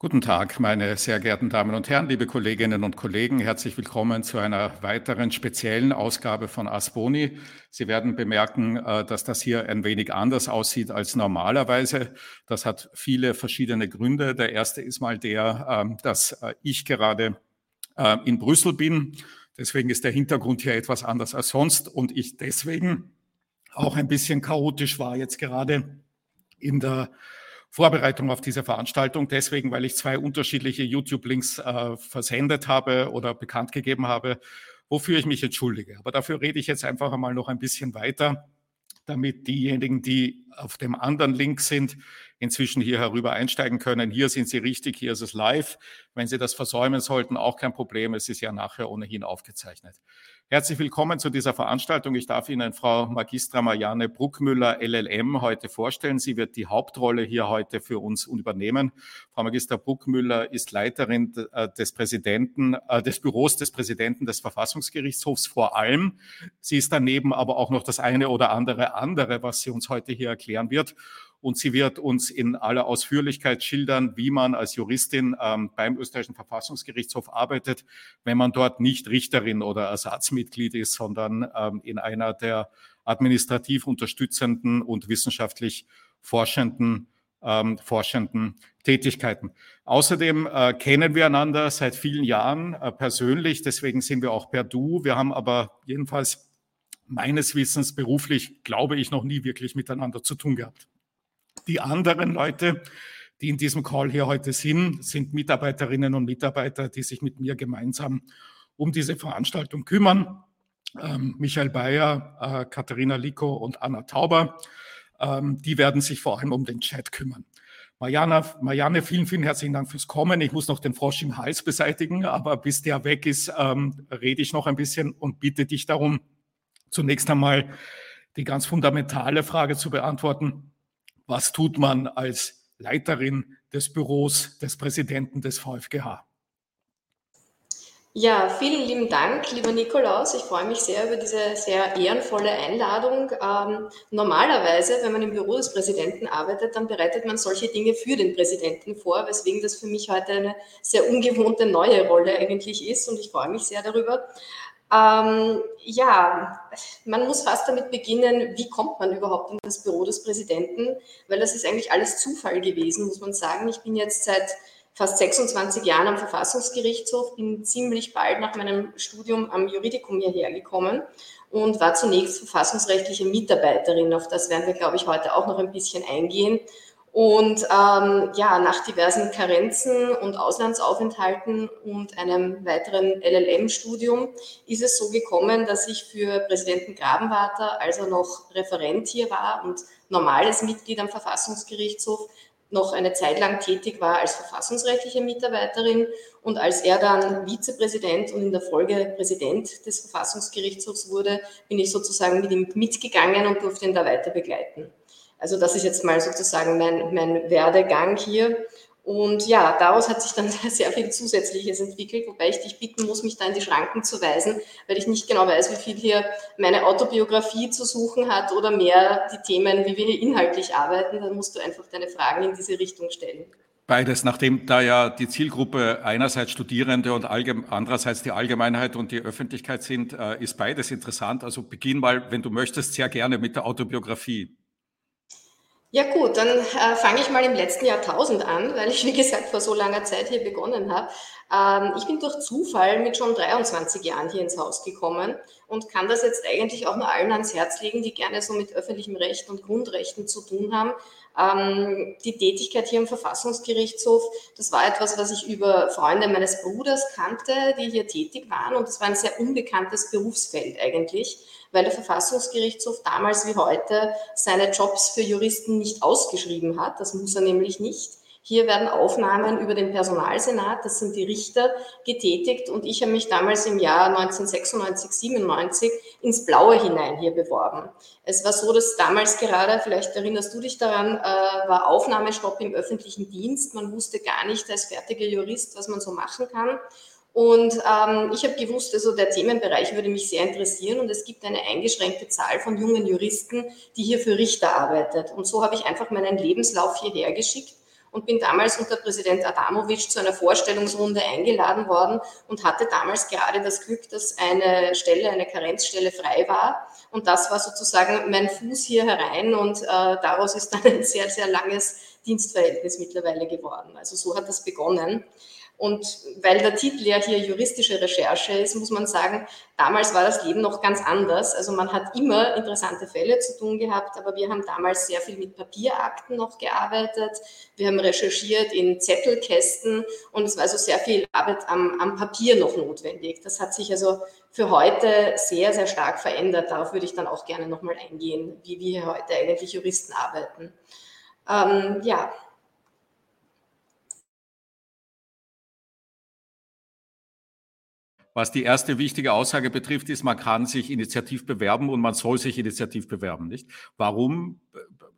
Guten Tag, meine sehr geehrten Damen und Herren, liebe Kolleginnen und Kollegen. Herzlich willkommen zu einer weiteren speziellen Ausgabe von Asboni. Sie werden bemerken, äh, dass das hier ein wenig anders aussieht als normalerweise. Das hat viele verschiedene Gründe. Der erste ist mal der, ähm, dass äh, ich gerade äh, in Brüssel bin. Deswegen ist der Hintergrund hier etwas anders als sonst und ich deswegen auch ein bisschen chaotisch war jetzt gerade in der Vorbereitung auf diese Veranstaltung. Deswegen, weil ich zwei unterschiedliche YouTube-Links äh, versendet habe oder bekannt gegeben habe, wofür ich mich entschuldige. Aber dafür rede ich jetzt einfach einmal noch ein bisschen weiter, damit diejenigen, die auf dem anderen Link sind, inzwischen hier herüber einsteigen können. Hier sind Sie richtig, hier ist es live. Wenn Sie das versäumen sollten, auch kein Problem. Es ist ja nachher ohnehin aufgezeichnet. Herzlich willkommen zu dieser Veranstaltung. Ich darf Ihnen Frau Magistra Marianne Bruckmüller, LLM, heute vorstellen. Sie wird die Hauptrolle hier heute für uns übernehmen. Frau Magistra Bruckmüller ist Leiterin äh, des Präsidenten, äh, des Büros des Präsidenten des Verfassungsgerichtshofs vor allem. Sie ist daneben aber auch noch das eine oder andere andere, was sie uns heute hier erklären wird und sie wird uns in aller Ausführlichkeit schildern, wie man als Juristin ähm, beim österreichischen Verfassungsgerichtshof arbeitet, wenn man dort nicht Richterin oder Ersatzmitglied ist, sondern ähm, in einer der administrativ unterstützenden und wissenschaftlich forschenden ähm, forschenden Tätigkeiten. Außerdem äh, kennen wir einander seit vielen Jahren äh, persönlich, deswegen sind wir auch per Du. Wir haben aber jedenfalls meines Wissens beruflich, glaube ich, noch nie wirklich miteinander zu tun gehabt. Die anderen Leute, die in diesem Call hier heute sind, sind Mitarbeiterinnen und Mitarbeiter, die sich mit mir gemeinsam um diese Veranstaltung kümmern. Ähm, Michael Bayer, äh, Katharina Liko und Anna Tauber. Ähm, die werden sich vor allem um den Chat kümmern. Mariana, Marianne, vielen, vielen herzlichen Dank fürs Kommen. Ich muss noch den Frosch im Hals beseitigen, aber bis der weg ist, ähm, rede ich noch ein bisschen und bitte dich darum, zunächst einmal die ganz fundamentale Frage zu beantworten was tut man als Leiterin des Büros des Präsidenten des VfGH? Ja, vielen lieben Dank, lieber Nikolaus. Ich freue mich sehr über diese sehr ehrenvolle Einladung. Ähm, normalerweise, wenn man im Büro des Präsidenten arbeitet, dann bereitet man solche Dinge für den Präsidenten vor, weswegen das für mich heute eine sehr ungewohnte neue Rolle eigentlich ist und ich freue mich sehr darüber. Ähm, ja, man muss fast damit beginnen, wie kommt man überhaupt in das Büro des Präsidenten, weil das ist eigentlich alles Zufall gewesen, muss man sagen. Ich bin jetzt seit fast 26 Jahren am Verfassungsgerichtshof, bin ziemlich bald nach meinem Studium am Juridikum hierher gekommen und war zunächst verfassungsrechtliche Mitarbeiterin. Auf das werden wir, glaube ich, heute auch noch ein bisschen eingehen. Und ähm, ja, nach diversen Karenzen und Auslandsaufenthalten und einem weiteren LLM-Studium ist es so gekommen, dass ich für Präsidenten Grabenwarter, als er noch Referent hier war und normales Mitglied am Verfassungsgerichtshof, noch eine Zeit lang tätig war als verfassungsrechtliche Mitarbeiterin und als er dann Vizepräsident und in der Folge Präsident des Verfassungsgerichtshofs wurde, bin ich sozusagen mit ihm mitgegangen und durfte ihn da weiter begleiten. Also das ist jetzt mal sozusagen mein, mein Werdegang hier. Und ja, daraus hat sich dann sehr viel Zusätzliches entwickelt, wobei ich dich bitten muss, mich da in die Schranken zu weisen, weil ich nicht genau weiß, wie viel hier meine Autobiografie zu suchen hat oder mehr die Themen, wie wir hier inhaltlich arbeiten. Dann musst du einfach deine Fragen in diese Richtung stellen. Beides, nachdem da ja die Zielgruppe einerseits Studierende und andererseits die Allgemeinheit und die Öffentlichkeit sind, äh, ist beides interessant. Also beginn mal, wenn du möchtest, sehr gerne mit der Autobiografie. Ja gut, dann äh, fange ich mal im letzten Jahrtausend an, weil ich, wie gesagt, vor so langer Zeit hier begonnen habe. Ähm, ich bin durch Zufall mit schon 23 Jahren hier ins Haus gekommen und kann das jetzt eigentlich auch nur allen ans Herz legen, die gerne so mit öffentlichem Recht und Grundrechten zu tun haben. Ähm, die Tätigkeit hier im Verfassungsgerichtshof, das war etwas, was ich über Freunde meines Bruders kannte, die hier tätig waren und es war ein sehr unbekanntes Berufsfeld eigentlich weil der Verfassungsgerichtshof damals wie heute seine Jobs für Juristen nicht ausgeschrieben hat. Das muss er nämlich nicht. Hier werden Aufnahmen über den Personalsenat, das sind die Richter, getätigt und ich habe mich damals im Jahr 1996, 97 ins Blaue hinein hier beworben. Es war so, dass damals gerade, vielleicht erinnerst du dich daran, äh, war Aufnahmestopp im öffentlichen Dienst. Man wusste gar nicht als fertiger Jurist, was man so machen kann. Und ähm, ich habe gewusst, also der Themenbereich würde mich sehr interessieren und es gibt eine eingeschränkte Zahl von jungen Juristen, die hier für Richter arbeitet. Und so habe ich einfach meinen Lebenslauf hierher geschickt und bin damals unter Präsident Adamovic zu einer Vorstellungsrunde eingeladen worden und hatte damals gerade das Glück, dass eine Stelle, eine Karenzstelle frei war. Und das war sozusagen mein Fuß hier herein und äh, daraus ist dann ein sehr, sehr langes Dienstverhältnis mittlerweile geworden. Also so hat das begonnen. Und weil der Titel ja hier juristische Recherche ist, muss man sagen, damals war das Leben noch ganz anders. Also man hat immer interessante Fälle zu tun gehabt, aber wir haben damals sehr viel mit Papierakten noch gearbeitet. Wir haben recherchiert in Zettelkästen und es war also sehr viel Arbeit am, am Papier noch notwendig. Das hat sich also für heute sehr, sehr stark verändert. Darauf würde ich dann auch gerne nochmal eingehen, wie wir heute eigentlich Juristen arbeiten. Ähm, ja, Was die erste wichtige Aussage betrifft, ist, man kann sich initiativ bewerben und man soll sich initiativ bewerben, nicht? Warum?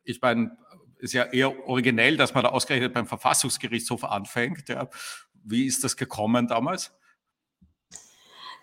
Ich meine, ist ja eher originell, dass man da ausgerechnet beim Verfassungsgerichtshof anfängt. Ja. Wie ist das gekommen damals?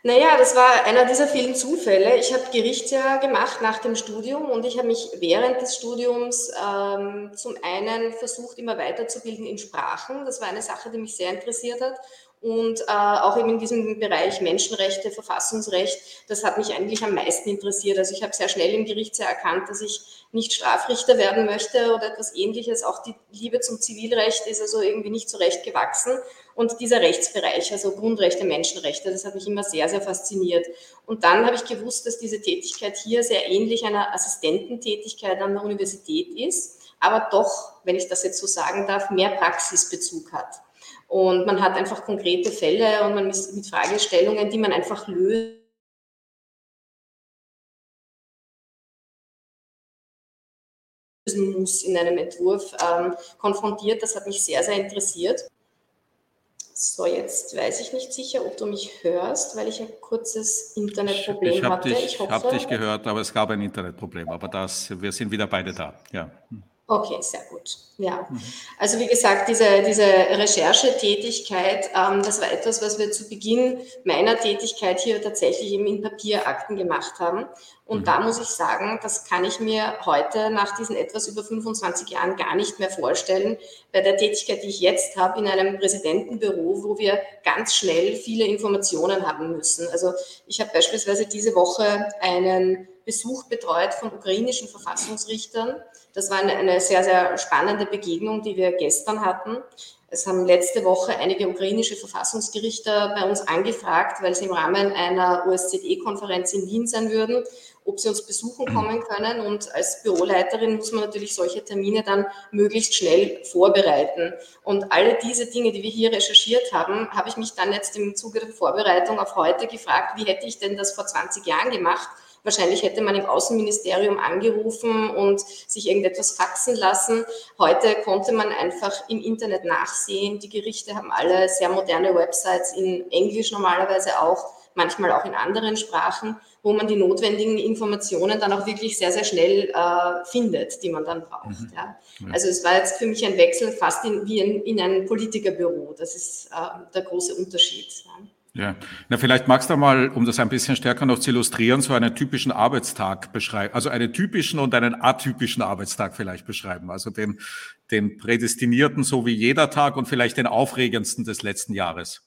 Naja, das war einer dieser vielen Zufälle. Ich habe Gerichtsjahr gemacht nach dem Studium und ich habe mich während des Studiums ähm, zum einen versucht, immer weiterzubilden in Sprachen. Das war eine Sache, die mich sehr interessiert hat und äh, auch eben in diesem Bereich Menschenrechte, Verfassungsrecht, das hat mich eigentlich am meisten interessiert. Also ich habe sehr schnell im Gerichtsjahr erkannt, dass ich nicht Strafrichter werden möchte oder etwas ähnliches. Auch die Liebe zum Zivilrecht ist also irgendwie nicht so recht gewachsen. Und dieser Rechtsbereich, also Grundrechte, Menschenrechte, das hat mich immer sehr, sehr fasziniert. Und dann habe ich gewusst, dass diese Tätigkeit hier sehr ähnlich einer Assistententätigkeit an der Universität ist, aber doch, wenn ich das jetzt so sagen darf, mehr Praxisbezug hat. Und man hat einfach konkrete Fälle und man ist mit Fragestellungen, die man einfach löst. muss in einem Entwurf ähm, konfrontiert. Das hat mich sehr, sehr interessiert. So, jetzt weiß ich nicht sicher, ob du mich hörst, weil ich ein kurzes Internetproblem ich, ich hatte. Dich, ich habe dich gehört, aber es gab ein Internetproblem. Aber das, wir sind wieder beide da. Ja. Okay, sehr gut. Ja, mhm. also wie gesagt, diese, diese Recherchetätigkeit, ähm, das war etwas, was wir zu Beginn meiner Tätigkeit hier tatsächlich eben in Papierakten gemacht haben. Und mhm. da muss ich sagen, das kann ich mir heute nach diesen etwas über 25 Jahren gar nicht mehr vorstellen, bei der Tätigkeit, die ich jetzt habe in einem Präsidentenbüro, wo wir ganz schnell viele Informationen haben müssen. Also ich habe beispielsweise diese Woche einen Besuch betreut von ukrainischen Verfassungsrichtern. Das war eine, eine sehr, sehr spannende Begegnung, die wir gestern hatten. Es haben letzte Woche einige ukrainische Verfassungsgerichte bei uns angefragt, weil sie im Rahmen einer OSZE-Konferenz in Wien sein würden, ob sie uns besuchen kommen können. Und als Büroleiterin muss man natürlich solche Termine dann möglichst schnell vorbereiten. Und alle diese Dinge, die wir hier recherchiert haben, habe ich mich dann jetzt im Zuge der Vorbereitung auf heute gefragt, wie hätte ich denn das vor 20 Jahren gemacht? Wahrscheinlich hätte man im Außenministerium angerufen und sich irgendetwas faxen lassen. Heute konnte man einfach im Internet nachsehen. Die Gerichte haben alle sehr moderne Websites in Englisch normalerweise auch, manchmal auch in anderen Sprachen, wo man die notwendigen Informationen dann auch wirklich sehr, sehr schnell äh, findet, die man dann braucht. Mhm. Ja. Also es war jetzt für mich ein Wechsel fast in, wie in, in ein Politikerbüro. Das ist äh, der große Unterschied. Ja. Ja, na vielleicht magst du mal, um das ein bisschen stärker noch zu illustrieren, so einen typischen Arbeitstag beschreiben, also einen typischen und einen atypischen Arbeitstag vielleicht beschreiben, also den, den prädestinierten so wie jeder Tag und vielleicht den aufregendsten des letzten Jahres.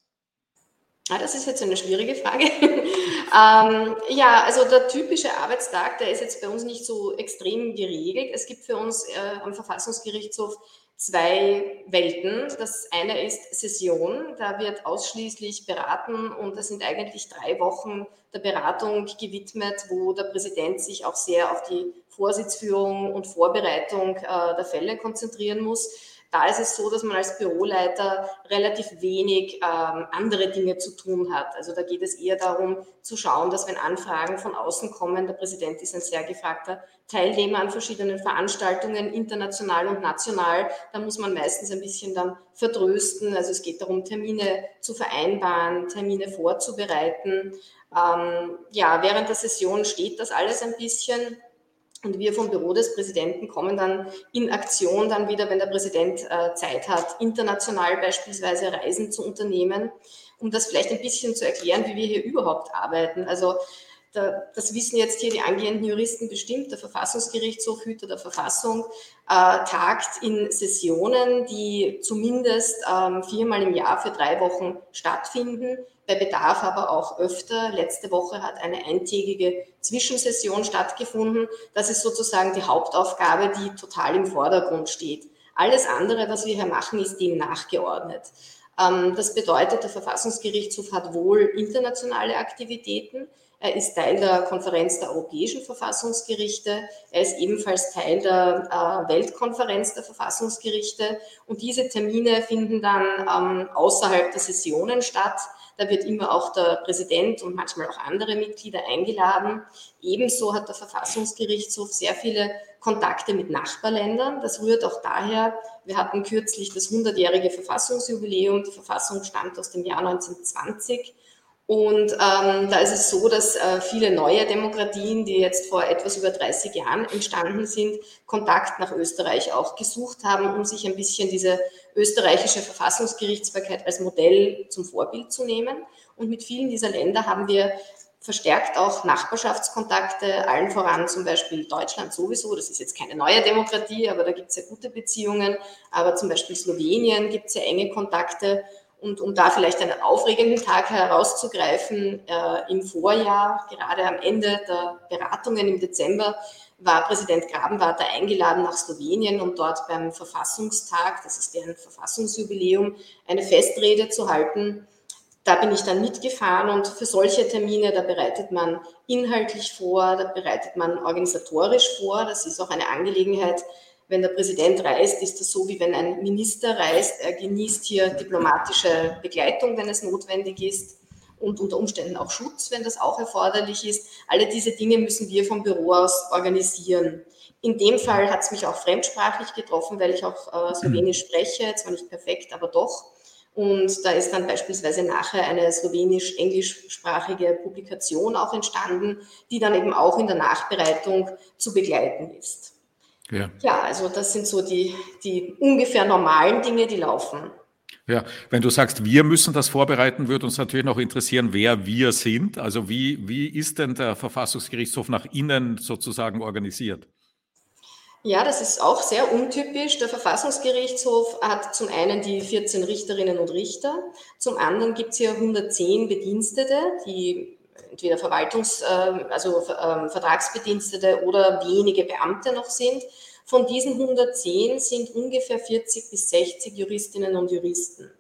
Ah, das ist jetzt eine schwierige Frage. ähm, ja, also der typische Arbeitstag, der ist jetzt bei uns nicht so extrem geregelt. Es gibt für uns äh, am Verfassungsgerichtshof zwei Welten. Das eine ist Session, da wird ausschließlich beraten und das sind eigentlich drei Wochen der Beratung gewidmet, wo der Präsident sich auch sehr auf die Vorsitzführung und Vorbereitung äh, der Fälle konzentrieren muss. Da ist es so, dass man als Büroleiter relativ wenig ähm, andere Dinge zu tun hat. Also da geht es eher darum zu schauen, dass wenn Anfragen von außen kommen, der Präsident ist ein sehr gefragter Teilnehmer an verschiedenen Veranstaltungen, international und national, da muss man meistens ein bisschen dann vertrösten. Also es geht darum, Termine zu vereinbaren, Termine vorzubereiten. Ähm, ja, während der Session steht das alles ein bisschen. Und wir vom Büro des Präsidenten kommen dann in Aktion dann wieder, wenn der Präsident äh, Zeit hat, international beispielsweise Reisen zu unternehmen, um das vielleicht ein bisschen zu erklären, wie wir hier überhaupt arbeiten. Also das wissen jetzt hier die angehenden Juristen bestimmt, der Verfassungsgerichtshof, Hüter der Verfassung, äh, tagt in Sessionen, die zumindest ähm, viermal im Jahr für drei Wochen stattfinden, bei Bedarf aber auch öfter. Letzte Woche hat eine eintägige Zwischensession stattgefunden. Das ist sozusagen die Hauptaufgabe, die total im Vordergrund steht. Alles andere, was wir hier machen, ist dem nachgeordnet. Ähm, das bedeutet, der Verfassungsgerichtshof hat wohl internationale Aktivitäten. Er ist Teil der Konferenz der europäischen Verfassungsgerichte. Er ist ebenfalls Teil der äh, Weltkonferenz der Verfassungsgerichte. Und diese Termine finden dann ähm, außerhalb der Sessionen statt. Da wird immer auch der Präsident und manchmal auch andere Mitglieder eingeladen. Ebenso hat der Verfassungsgerichtshof sehr viele Kontakte mit Nachbarländern. Das rührt auch daher, wir hatten kürzlich das 100-jährige Verfassungsjubiläum. Die Verfassung stammt aus dem Jahr 1920. Und ähm, da ist es so, dass äh, viele neue Demokratien, die jetzt vor etwas über 30 Jahren entstanden sind, Kontakt nach Österreich auch gesucht haben, um sich ein bisschen diese österreichische Verfassungsgerichtsbarkeit als Modell zum Vorbild zu nehmen. Und mit vielen dieser Länder haben wir verstärkt auch Nachbarschaftskontakte, allen voran zum Beispiel Deutschland sowieso. Das ist jetzt keine neue Demokratie, aber da gibt es ja gute Beziehungen. Aber zum Beispiel Slowenien gibt es ja enge Kontakte. Und um da vielleicht einen aufregenden Tag herauszugreifen, äh, im Vorjahr, gerade am Ende der Beratungen im Dezember, war Präsident Grabenwater eingeladen nach Slowenien, um dort beim Verfassungstag, das ist deren Verfassungsjubiläum, eine Festrede zu halten. Da bin ich dann mitgefahren und für solche Termine, da bereitet man inhaltlich vor, da bereitet man organisatorisch vor. Das ist auch eine Angelegenheit wenn der Präsident reist, ist das so, wie wenn ein Minister reist. Er genießt hier diplomatische Begleitung, wenn es notwendig ist und unter Umständen auch Schutz, wenn das auch erforderlich ist. Alle diese Dinge müssen wir vom Büro aus organisieren. In dem Fall hat es mich auch fremdsprachlich getroffen, weil ich auch äh, Slowenisch spreche, zwar nicht perfekt, aber doch. Und da ist dann beispielsweise nachher eine slowenisch-englischsprachige Publikation auch entstanden, die dann eben auch in der Nachbereitung zu begleiten ist. Ja. ja, also das sind so die, die ungefähr normalen Dinge, die laufen. Ja, wenn du sagst, wir müssen das vorbereiten, würde uns natürlich noch interessieren, wer wir sind. Also wie, wie ist denn der Verfassungsgerichtshof nach innen sozusagen organisiert? Ja, das ist auch sehr untypisch. Der Verfassungsgerichtshof hat zum einen die 14 Richterinnen und Richter, zum anderen gibt es hier 110 Bedienstete, die entweder Verwaltungs-, ähm, also ähm, Vertragsbedienstete oder wenige Beamte noch sind. Von diesen 110 sind ungefähr 40 bis 60 Juristinnen und Juristen.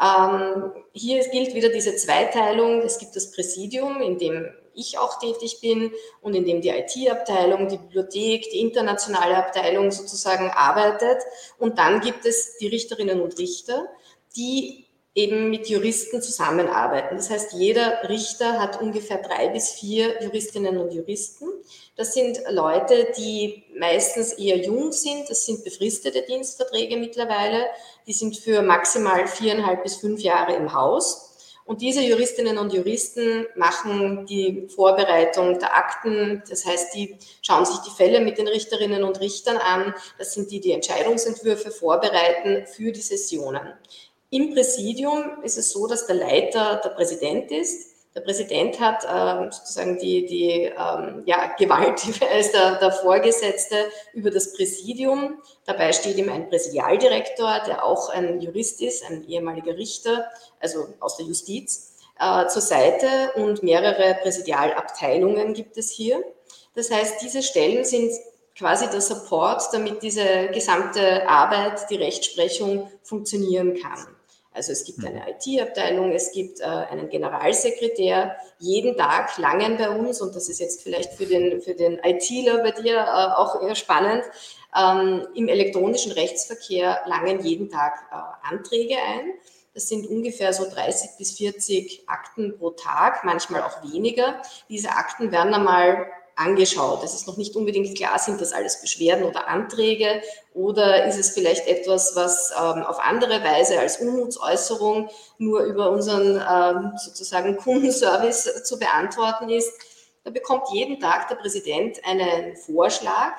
Ähm, hier gilt wieder diese Zweiteilung. Es gibt das Präsidium, in dem ich auch tätig bin und in dem die IT-Abteilung, die Bibliothek, die internationale Abteilung sozusagen arbeitet. Und dann gibt es die Richterinnen und Richter, die eben mit Juristen zusammenarbeiten. Das heißt, jeder Richter hat ungefähr drei bis vier Juristinnen und Juristen. Das sind Leute, die meistens eher jung sind. Das sind befristete Dienstverträge mittlerweile. Die sind für maximal viereinhalb bis fünf Jahre im Haus. Und diese Juristinnen und Juristen machen die Vorbereitung der Akten. Das heißt, die schauen sich die Fälle mit den Richterinnen und Richtern an. Das sind die, die Entscheidungsentwürfe vorbereiten für die Sessionen. Im Präsidium ist es so, dass der Leiter der Präsident ist. Der Präsident hat ähm, sozusagen die, die ähm, ja, Gewalt, ist der, der Vorgesetzte über das Präsidium. Dabei steht ihm ein Präsidialdirektor, der auch ein Jurist ist, ein ehemaliger Richter, also aus der Justiz, äh, zur Seite und mehrere Präsidialabteilungen gibt es hier. Das heißt, diese Stellen sind quasi der Support, damit diese gesamte Arbeit, die Rechtsprechung funktionieren kann. Also es gibt eine IT-Abteilung, es gibt äh, einen Generalsekretär. Jeden Tag langen bei uns, und das ist jetzt vielleicht für den, für den ITler bei dir äh, auch eher spannend, ähm, im elektronischen Rechtsverkehr langen jeden Tag äh, Anträge ein. Das sind ungefähr so 30 bis 40 Akten pro Tag, manchmal auch weniger. Diese Akten werden einmal angeschaut. Es ist noch nicht unbedingt klar, sind das alles Beschwerden oder Anträge oder ist es vielleicht etwas, was ähm, auf andere Weise als Unmutsäußerung nur über unseren ähm, sozusagen Kundenservice zu beantworten ist. Da bekommt jeden Tag der Präsident einen Vorschlag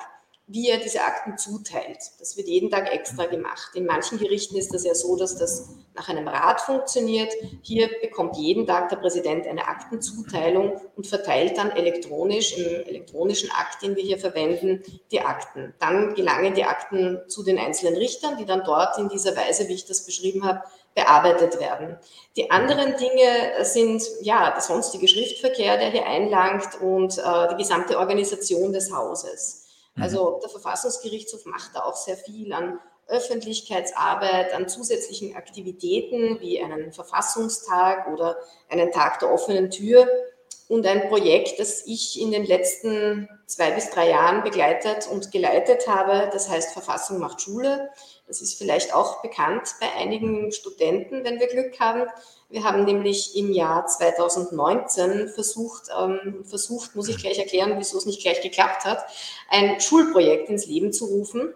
wie er diese Akten zuteilt. Das wird jeden Tag extra gemacht. In manchen Gerichten ist das ja so, dass das nach einem Rat funktioniert. Hier bekommt jeden Tag der Präsident eine Aktenzuteilung und verteilt dann elektronisch im elektronischen Akt, den wir hier verwenden, die Akten. Dann gelangen die Akten zu den einzelnen Richtern, die dann dort in dieser Weise, wie ich das beschrieben habe, bearbeitet werden. Die anderen Dinge sind ja der sonstige Schriftverkehr, der hier einlangt und äh, die gesamte Organisation des Hauses. Mhm. Also der Verfassungsgerichtshof macht da auch sehr viel an Öffentlichkeitsarbeit, an zusätzlichen Aktivitäten wie einen Verfassungstag oder einen Tag der offenen Tür und ein Projekt, das ich in den letzten zwei bis drei Jahren begleitet und geleitet habe, das heißt Verfassung macht Schule. Das ist vielleicht auch bekannt bei einigen Studenten, wenn wir Glück haben. Wir haben nämlich im Jahr 2019 versucht, ähm, versucht, muss ich gleich erklären, wieso es nicht gleich geklappt hat, ein Schulprojekt ins Leben zu rufen,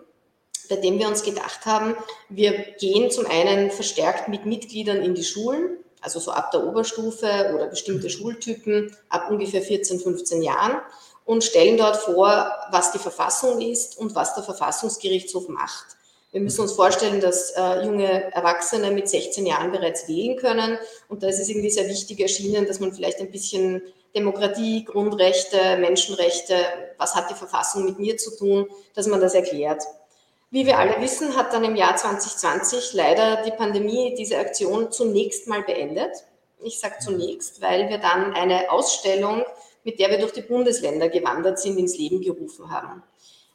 bei dem wir uns gedacht haben, wir gehen zum einen verstärkt mit Mitgliedern in die Schulen, also so ab der Oberstufe oder bestimmte Schultypen ab ungefähr 14, 15 Jahren und stellen dort vor, was die Verfassung ist und was der Verfassungsgerichtshof macht. Wir müssen uns vorstellen, dass äh, junge Erwachsene mit 16 Jahren bereits wählen können. Und da ist es irgendwie sehr wichtig erschienen, dass man vielleicht ein bisschen Demokratie, Grundrechte, Menschenrechte, was hat die Verfassung mit mir zu tun, dass man das erklärt. Wie wir alle wissen, hat dann im Jahr 2020 leider die Pandemie diese Aktion zunächst mal beendet. Ich sage zunächst, weil wir dann eine Ausstellung, mit der wir durch die Bundesländer gewandert sind, ins Leben gerufen haben.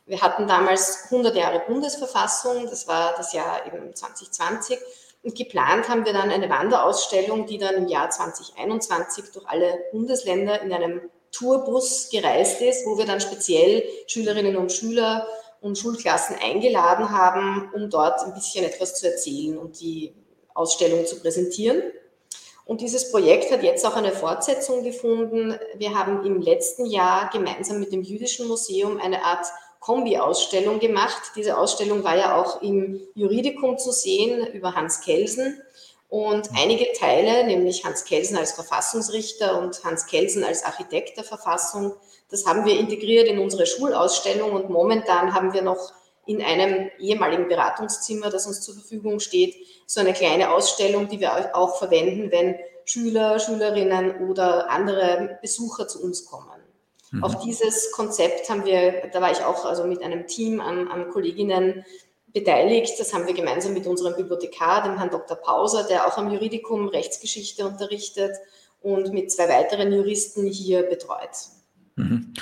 Wir hatten damals 100 Jahre Bundesverfassung, das war das Jahr eben 2020. Und geplant haben wir dann eine Wanderausstellung, die dann im Jahr 2021 durch alle Bundesländer in einem Tourbus gereist ist, wo wir dann speziell Schülerinnen und Schüler und Schulklassen eingeladen haben, um dort ein bisschen etwas zu erzählen und die Ausstellung zu präsentieren. Und dieses Projekt hat jetzt auch eine Fortsetzung gefunden. Wir haben im letzten Jahr gemeinsam mit dem Jüdischen Museum eine Art Kombi-Ausstellung gemacht. Diese Ausstellung war ja auch im Juridikum zu sehen über Hans Kelsen. Und einige Teile, nämlich Hans Kelsen als Verfassungsrichter und Hans Kelsen als Architekt der Verfassung, das haben wir integriert in unsere Schulausstellung und momentan haben wir noch in einem ehemaligen Beratungszimmer, das uns zur Verfügung steht, so eine kleine Ausstellung, die wir auch verwenden, wenn Schüler, Schülerinnen oder andere Besucher zu uns kommen. Mhm. Auch dieses Konzept haben wir, da war ich auch also mit einem Team an, an Kolleginnen beteiligt. Das haben wir gemeinsam mit unserem Bibliothekar, dem Herrn Dr. Pauser, der auch am Juridikum Rechtsgeschichte unterrichtet und mit zwei weiteren Juristen hier betreut. Mhm.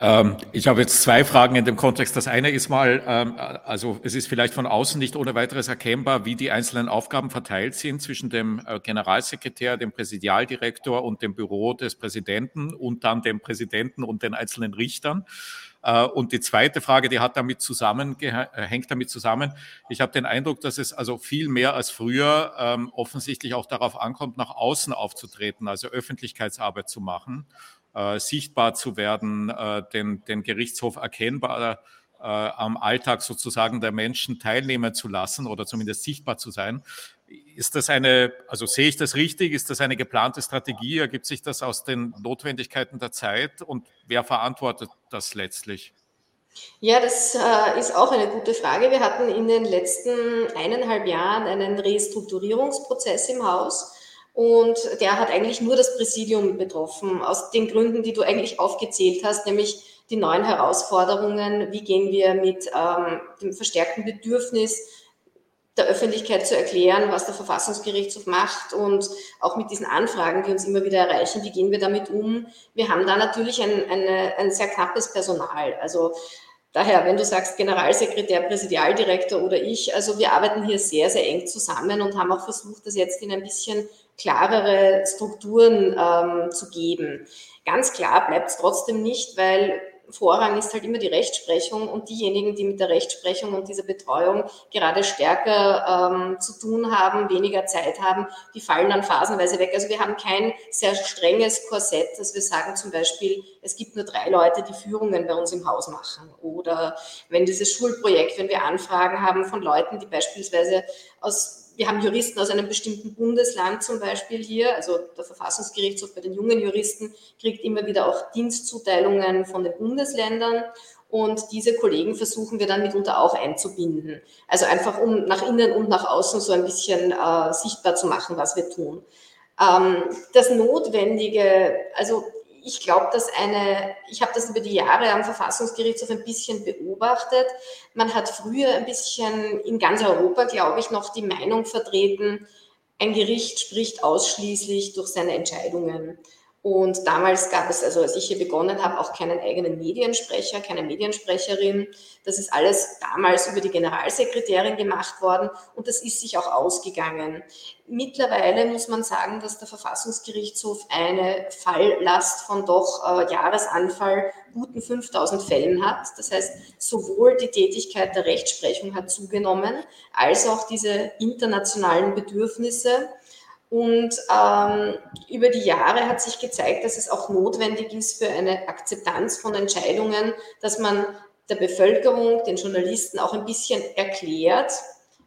Ähm, ich habe jetzt zwei Fragen in dem Kontext. Das eine ist mal, ähm, also es ist vielleicht von außen nicht ohne weiteres erkennbar, wie die einzelnen Aufgaben verteilt sind zwischen dem äh, Generalsekretär, dem Präsidialdirektor und dem Büro des Präsidenten und dann dem Präsidenten und den einzelnen Richtern. Äh, und die zweite Frage, die hat damit zusammen, äh, hängt damit zusammen. Ich habe den Eindruck, dass es also viel mehr als früher ähm, offensichtlich auch darauf ankommt, nach außen aufzutreten, also Öffentlichkeitsarbeit zu machen sichtbar zu werden, äh, den, den Gerichtshof erkennbar äh, am Alltag sozusagen der Menschen teilnehmen zu lassen oder zumindest sichtbar zu sein. Ist das eine, also sehe ich das richtig? Ist das eine geplante Strategie? Ergibt sich das aus den Notwendigkeiten der Zeit? Und wer verantwortet das letztlich? Ja, das äh, ist auch eine gute Frage. Wir hatten in den letzten eineinhalb Jahren einen Restrukturierungsprozess im Haus und der hat eigentlich nur das Präsidium betroffen, aus den Gründen, die du eigentlich aufgezählt hast, nämlich die neuen Herausforderungen, wie gehen wir mit ähm, dem verstärkten Bedürfnis der Öffentlichkeit zu erklären, was der Verfassungsgerichtshof macht und auch mit diesen Anfragen, die uns immer wieder erreichen, wie gehen wir damit um. Wir haben da natürlich ein, eine, ein sehr knappes Personal. Also Daher, wenn du sagst Generalsekretär, Präsidialdirektor oder ich, also wir arbeiten hier sehr, sehr eng zusammen und haben auch versucht, das jetzt in ein bisschen klarere Strukturen ähm, zu geben. Ganz klar bleibt es trotzdem nicht, weil Vorrang ist halt immer die Rechtsprechung und diejenigen, die mit der Rechtsprechung und dieser Betreuung gerade stärker ähm, zu tun haben, weniger Zeit haben, die fallen dann phasenweise weg. Also wir haben kein sehr strenges Korsett, dass wir sagen zum Beispiel, es gibt nur drei Leute, die Führungen bei uns im Haus machen. Oder wenn dieses Schulprojekt, wenn wir Anfragen haben von Leuten, die beispielsweise aus wir haben Juristen aus einem bestimmten Bundesland zum Beispiel hier, also der Verfassungsgerichtshof bei den jungen Juristen kriegt immer wieder auch Dienstzuteilungen von den Bundesländern. Und diese Kollegen versuchen wir dann mitunter auch einzubinden. Also einfach um nach innen und nach außen so ein bisschen äh, sichtbar zu machen, was wir tun. Ähm, das Notwendige, also ich glaube, dass eine, ich habe das über die Jahre am Verfassungsgerichtshof ein bisschen beobachtet. Man hat früher ein bisschen in ganz Europa, glaube ich, noch die Meinung vertreten, ein Gericht spricht ausschließlich durch seine Entscheidungen. Und damals gab es, also als ich hier begonnen habe, auch keinen eigenen Mediensprecher, keine Mediensprecherin. Das ist alles damals über die Generalsekretärin gemacht worden und das ist sich auch ausgegangen. Mittlerweile muss man sagen, dass der Verfassungsgerichtshof eine Falllast von doch äh, Jahresanfall guten 5000 Fällen hat. Das heißt, sowohl die Tätigkeit der Rechtsprechung hat zugenommen, als auch diese internationalen Bedürfnisse und ähm, über die Jahre hat sich gezeigt, dass es auch notwendig ist für eine Akzeptanz von Entscheidungen, dass man der Bevölkerung, den Journalisten auch ein bisschen erklärt,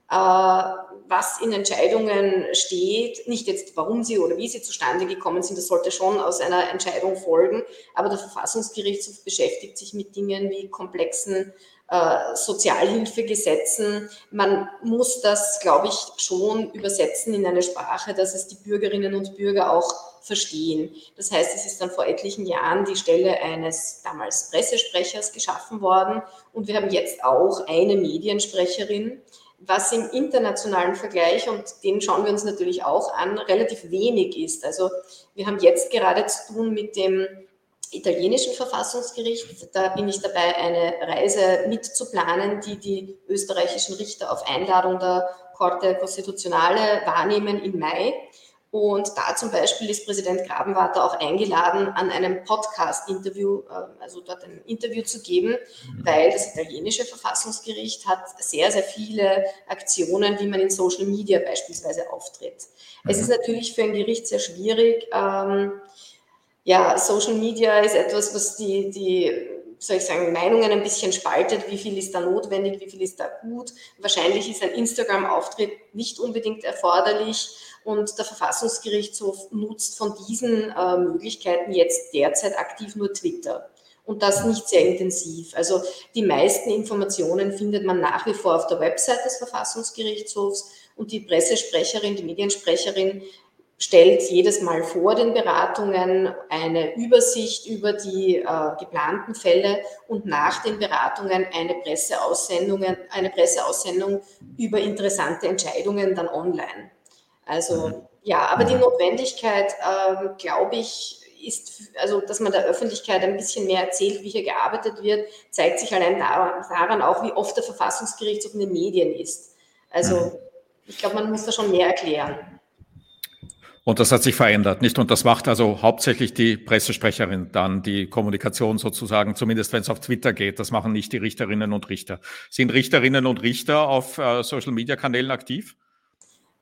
äh, was in Entscheidungen steht. Nicht jetzt, warum sie oder wie sie zustande gekommen sind, das sollte schon aus einer Entscheidung folgen. Aber der Verfassungsgerichtshof beschäftigt sich mit Dingen wie komplexen äh, Sozialhilfegesetzen. Man muss das, glaube ich, schon übersetzen in eine Sprache, dass es die Bürgerinnen und Bürger auch verstehen. Das heißt, es ist dann vor etlichen Jahren die Stelle eines damals Pressesprechers geschaffen worden und wir haben jetzt auch eine Mediensprecherin, was im internationalen Vergleich, und den schauen wir uns natürlich auch an, relativ wenig ist. Also wir haben jetzt gerade zu tun mit dem italienischen Verfassungsgericht. Da bin ich dabei, eine Reise mitzuplanen, die die österreichischen Richter auf Einladung der Corte Constitutionale wahrnehmen im Mai. Und da zum Beispiel ist Präsident Grabenwater auch eingeladen, an einem Podcast-Interview, äh, also dort ein Interview zu geben, mhm. weil das italienische Verfassungsgericht hat sehr, sehr viele Aktionen, wie man in Social Media beispielsweise auftritt. Es mhm. ist natürlich für ein Gericht sehr schwierig, ähm, ja, Social Media ist etwas, was die, die, soll ich sagen, Meinungen ein bisschen spaltet. Wie viel ist da notwendig, wie viel ist da gut? Wahrscheinlich ist ein Instagram-Auftritt nicht unbedingt erforderlich. Und der Verfassungsgerichtshof nutzt von diesen äh, Möglichkeiten jetzt derzeit aktiv nur Twitter. Und das nicht sehr intensiv. Also die meisten Informationen findet man nach wie vor auf der Website des Verfassungsgerichtshofs und die Pressesprecherin, die Mediensprecherin stellt jedes Mal vor den Beratungen eine Übersicht über die äh, geplanten Fälle und nach den Beratungen eine Presseaussendung, eine Presseaussendung über interessante Entscheidungen dann online. Also mhm. ja, aber die mhm. Notwendigkeit, äh, glaube ich, ist, also dass man der Öffentlichkeit ein bisschen mehr erzählt, wie hier gearbeitet wird, zeigt sich allein daran, auch, wie oft der Verfassungsgerichtshof in den Medien ist. Also mhm. ich glaube, man muss da schon mehr erklären. Und das hat sich verändert, nicht? Und das macht also hauptsächlich die Pressesprecherin dann die Kommunikation sozusagen, zumindest wenn es auf Twitter geht. Das machen nicht die Richterinnen und Richter. Sind Richterinnen und Richter auf äh, Social Media Kanälen aktiv?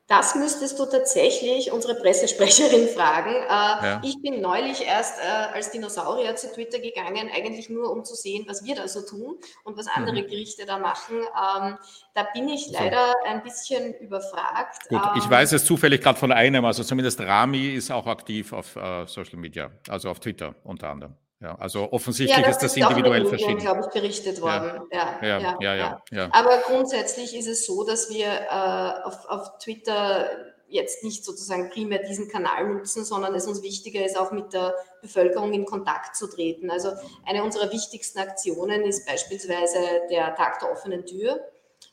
Das müsstest du tatsächlich unsere Pressesprecherin fragen. Äh, ja. Ich bin neulich erst äh, als Dinosaurier zu Twitter gegangen, eigentlich nur um zu sehen, was wir da so tun und was andere mhm. Gerichte da machen. Ähm, da bin ich leider so. ein bisschen überfragt. Gut, ich ähm, weiß es zufällig gerade von einem, also zumindest Rami ist auch aktiv auf uh, Social Media, also auf Twitter unter anderem. Ja, also offensichtlich ja, das ist das individuell Medien, verschieden. glaube ich, berichtet worden. Ja, ja, ja, ja, ja, ja, Aber grundsätzlich ist es so, dass wir äh, auf, auf Twitter jetzt nicht sozusagen primär diesen Kanal nutzen, sondern es uns wichtiger ist, auch mit der Bevölkerung in Kontakt zu treten. Also eine unserer wichtigsten Aktionen ist beispielsweise der Tag der offenen Tür.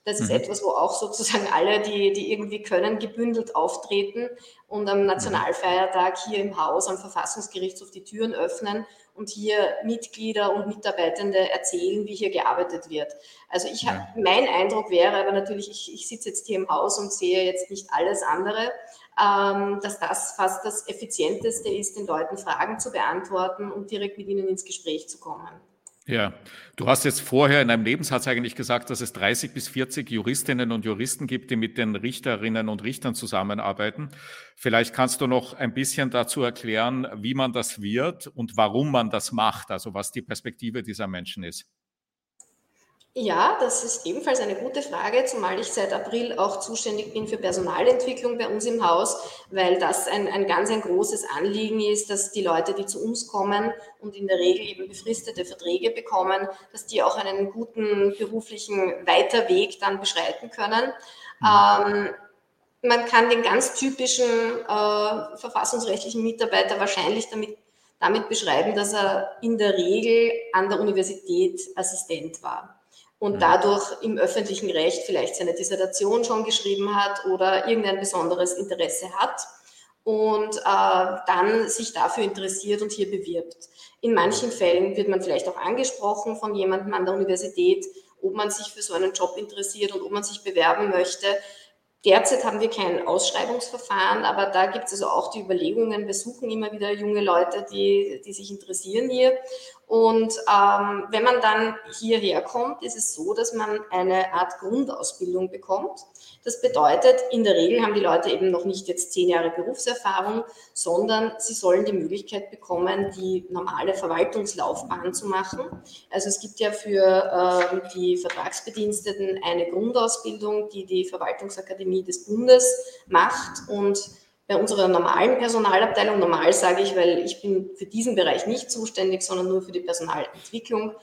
Das ist mhm. etwas, wo auch sozusagen alle, die, die irgendwie können, gebündelt auftreten und am Nationalfeiertag hier im Haus am Verfassungsgerichtshof die Türen öffnen und hier Mitglieder und Mitarbeitende erzählen, wie hier gearbeitet wird. Also ich ja. mein Eindruck wäre, aber natürlich, ich, ich sitze jetzt hier im Haus und sehe jetzt nicht alles andere, ähm, dass das fast das Effizienteste ist, den Leuten Fragen zu beantworten und direkt mit ihnen ins Gespräch zu kommen. Ja, du hast jetzt vorher in einem Nebensatz eigentlich gesagt, dass es 30 bis 40 Juristinnen und Juristen gibt, die mit den Richterinnen und Richtern zusammenarbeiten. Vielleicht kannst du noch ein bisschen dazu erklären, wie man das wird und warum man das macht, also was die Perspektive dieser Menschen ist. Ja, das ist ebenfalls eine gute Frage, zumal ich seit April auch zuständig bin für Personalentwicklung bei uns im Haus, weil das ein, ein ganz ein großes Anliegen ist, dass die Leute, die zu uns kommen und in der Regel eben befristete Verträge bekommen, dass die auch einen guten beruflichen Weiterweg dann beschreiten können. Mhm. Ähm, man kann den ganz typischen äh, verfassungsrechtlichen Mitarbeiter wahrscheinlich damit, damit beschreiben, dass er in der Regel an der Universität Assistent war und mhm. dadurch im öffentlichen Recht vielleicht seine Dissertation schon geschrieben hat oder irgendein besonderes Interesse hat und äh, dann sich dafür interessiert und hier bewirbt. In manchen Fällen wird man vielleicht auch angesprochen von jemandem an der Universität, ob man sich für so einen Job interessiert und ob man sich bewerben möchte. Derzeit haben wir kein Ausschreibungsverfahren, aber da gibt es also auch die Überlegungen. Wir suchen immer wieder junge Leute, die, die sich interessieren hier. Und ähm, wenn man dann hierher kommt, ist es so, dass man eine Art Grundausbildung bekommt. Das bedeutet, in der Regel haben die Leute eben noch nicht jetzt zehn Jahre Berufserfahrung, sondern sie sollen die Möglichkeit bekommen, die normale Verwaltungslaufbahn zu machen. Also es gibt ja für äh, die Vertragsbediensteten eine Grundausbildung, die die Verwaltungsakademie des Bundes macht und bei unserer normalen Personalabteilung, normal sage ich, weil ich bin für diesen Bereich nicht zuständig, sondern nur für die Personalentwicklung.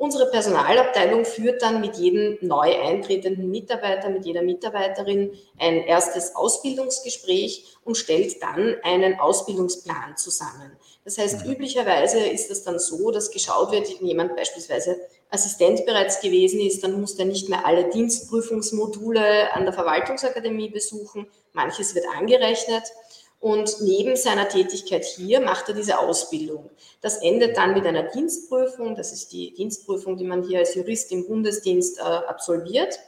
Unsere Personalabteilung führt dann mit jedem neu eintretenden Mitarbeiter, mit jeder Mitarbeiterin ein erstes Ausbildungsgespräch und stellt dann einen Ausbildungsplan zusammen. Das heißt, mhm. üblicherweise ist es dann so, dass geschaut wird, wenn jemand beispielsweise Assistent bereits gewesen ist, dann muss er nicht mehr alle Dienstprüfungsmodule an der Verwaltungsakademie besuchen. Manches wird angerechnet. Und neben seiner Tätigkeit hier macht er diese Ausbildung. Das endet dann mit einer Dienstprüfung. Das ist die Dienstprüfung, die man hier als Jurist im Bundesdienst äh, absolviert.